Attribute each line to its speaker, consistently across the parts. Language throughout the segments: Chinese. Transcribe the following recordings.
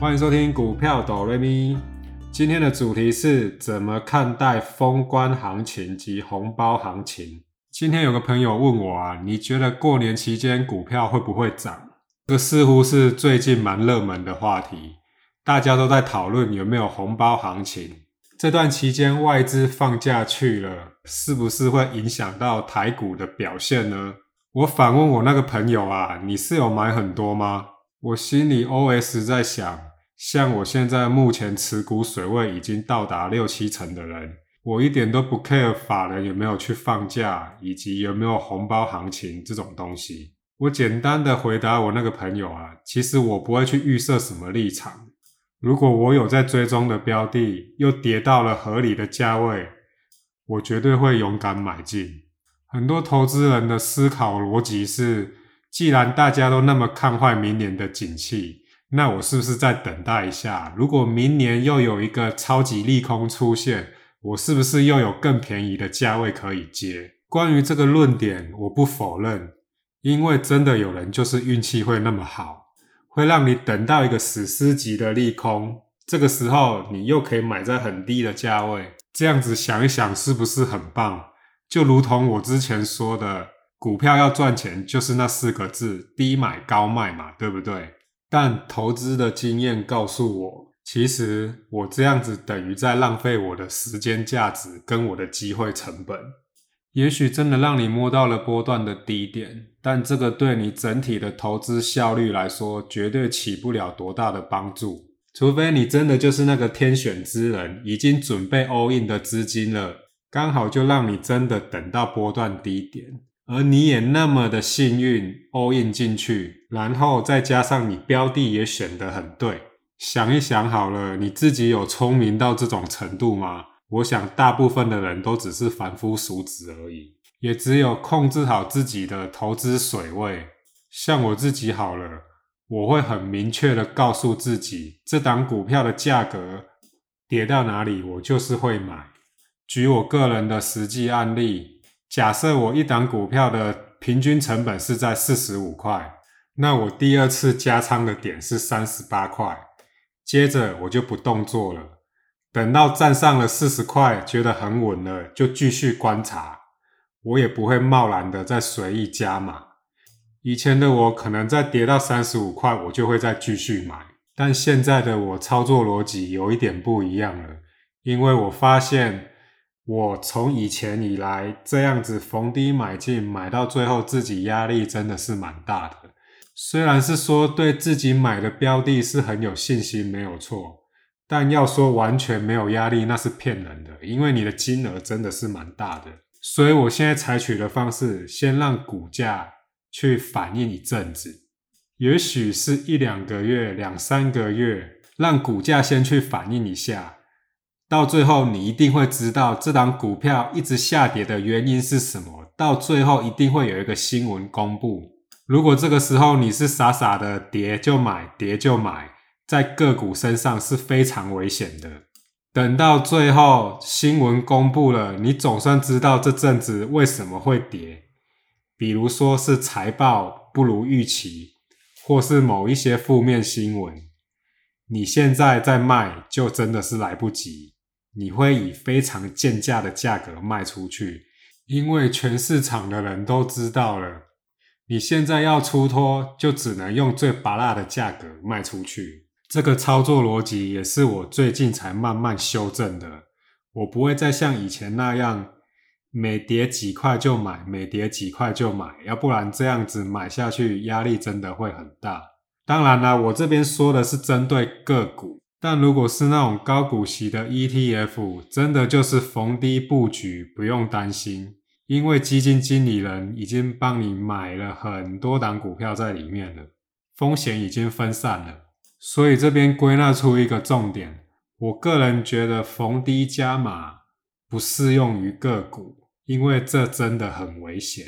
Speaker 1: 欢迎收听股票哆瑞咪。今天的主题是怎么看待封关行情及红包行情。今天有个朋友问我啊，你觉得过年期间股票会不会涨？这似乎是最近蛮热门的话题，大家都在讨论有没有红包行情。这段期间外资放假去了，是不是会影响到台股的表现呢？我反问我那个朋友啊，你是有买很多吗？我心里 OS 在想，像我现在目前持股水位已经到达六七成的人，我一点都不 care 法人有没有去放假，以及有没有红包行情这种东西。我简单的回答我那个朋友啊，其实我不会去预设什么立场。如果我有在追踪的标的，又跌到了合理的价位，我绝对会勇敢买进。很多投资人的思考逻辑是：既然大家都那么看坏明年的景气，那我是不是再等待一下？如果明年又有一个超级利空出现，我是不是又有更便宜的价位可以接？关于这个论点，我不否认，因为真的有人就是运气会那么好，会让你等到一个史诗级的利空，这个时候你又可以买在很低的价位。这样子想一想，是不是很棒？就如同我之前说的，股票要赚钱就是那四个字：低买高卖嘛，对不对？但投资的经验告诉我，其实我这样子等于在浪费我的时间价值跟我的机会成本。也许真的让你摸到了波段的低点，但这个对你整体的投资效率来说，绝对起不了多大的帮助。除非你真的就是那个天选之人，已经准备 all in 的资金了。刚好就让你真的等到波段低点，而你也那么的幸运 all in 进去，然后再加上你标的也选得很对。想一想好了，你自己有聪明到这种程度吗？我想大部分的人都只是凡夫俗子而已，也只有控制好自己的投资水位。像我自己好了，我会很明确的告诉自己，这档股票的价格跌到哪里，我就是会买。举我个人的实际案例，假设我一档股票的平均成本是在四十五块，那我第二次加仓的点是三十八块，接着我就不动作了，等到站上了四十块，觉得很稳了，就继续观察，我也不会贸然的再随意加码。以前的我可能在跌到三十五块，我就会再继续买，但现在的我操作逻辑有一点不一样了，因为我发现。我从以前以来这样子逢低买进，买到最后自己压力真的是蛮大的。虽然是说对自己买的标的是很有信心，没有错，但要说完全没有压力，那是骗人的。因为你的金额真的是蛮大的，所以我现在采取的方式，先让股价去反应一阵子，也许是一两个月、两三个月，让股价先去反应一下。到最后，你一定会知道这档股票一直下跌的原因是什么。到最后，一定会有一个新闻公布。如果这个时候你是傻傻的跌就买，跌就买，在个股身上是非常危险的。等到最后新闻公布了，你总算知道这阵子为什么会跌。比如说是财报不如预期，或是某一些负面新闻，你现在在卖，就真的是来不及。你会以非常贱价的价格卖出去，因为全市场的人都知道了，你现在要出脱，就只能用最拔辣的价格卖出去。这个操作逻辑也是我最近才慢慢修正的。我不会再像以前那样，每跌几块就买，每跌几块就买，要不然这样子买下去压力真的会很大。当然了，我这边说的是针对个股。但如果是那种高股息的 ETF，真的就是逢低布局，不用担心，因为基金经理人已经帮你买了很多档股票在里面了，风险已经分散了。所以这边归纳出一个重点，我个人觉得逢低加码不适用于个股，因为这真的很危险，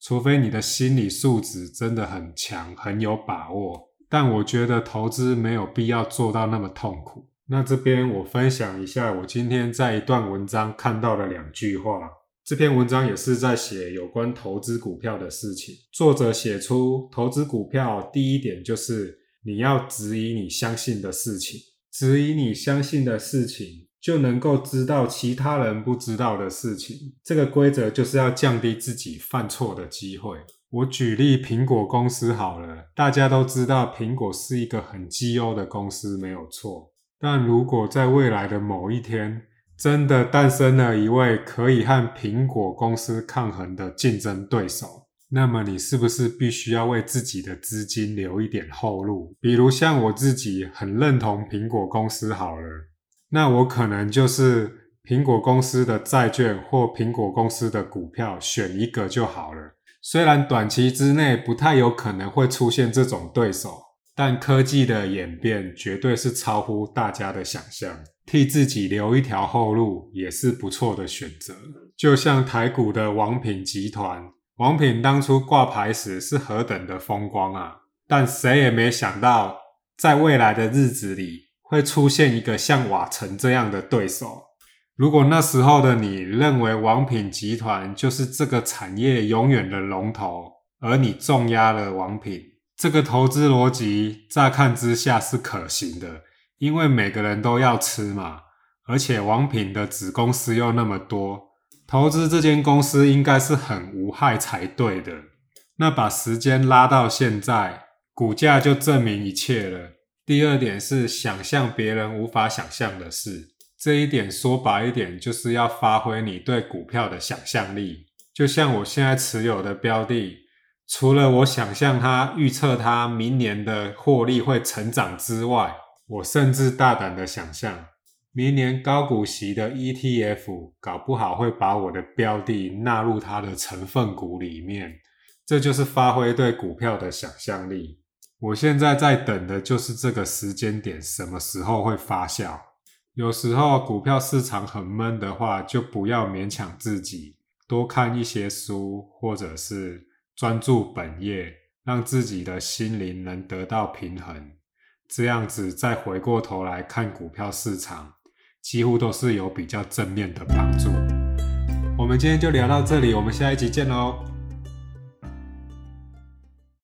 Speaker 1: 除非你的心理素质真的很强，很有把握。但我觉得投资没有必要做到那么痛苦。那这边我分享一下，我今天在一段文章看到的两句话。这篇文章也是在写有关投资股票的事情。作者写出，投资股票第一点就是你要质疑你相信的事情，质疑你相信的事情，就能够知道其他人不知道的事情。这个规则就是要降低自己犯错的机会。我举例苹果公司好了，大家都知道苹果是一个很绩优的公司，没有错。但如果在未来的某一天，真的诞生了一位可以和苹果公司抗衡的竞争对手，那么你是不是必须要为自己的资金留一点后路？比如像我自己很认同苹果公司好了，那我可能就是苹果公司的债券或苹果公司的股票选一个就好了。虽然短期之内不太有可能会出现这种对手，但科技的演变绝对是超乎大家的想象。替自己留一条后路也是不错的选择。就像台股的王品集团，王品当初挂牌时是何等的风光啊！但谁也没想到，在未来的日子里会出现一个像瓦城这样的对手。如果那时候的你认为王品集团就是这个产业永远的龙头，而你重压了王品，这个投资逻辑乍看之下是可行的，因为每个人都要吃嘛。而且王品的子公司又那么多，投资这间公司应该是很无害才对的。那把时间拉到现在，股价就证明一切了。第二点是想象别人无法想象的事。这一点说白一点，就是要发挥你对股票的想象力。就像我现在持有的标的，除了我想象它、预测它明年的获利会成长之外，我甚至大胆的想象，明年高股息的 ETF 搞不好会把我的标的纳入它的成分股里面。这就是发挥对股票的想象力。我现在在等的就是这个时间点，什么时候会发酵？有时候股票市场很闷的话，就不要勉强自己，多看一些书，或者是专注本业，让自己的心灵能得到平衡。这样子再回过头来看股票市场，几乎都是有比较正面的帮助。我们今天就聊到这里，我们下一集见喽。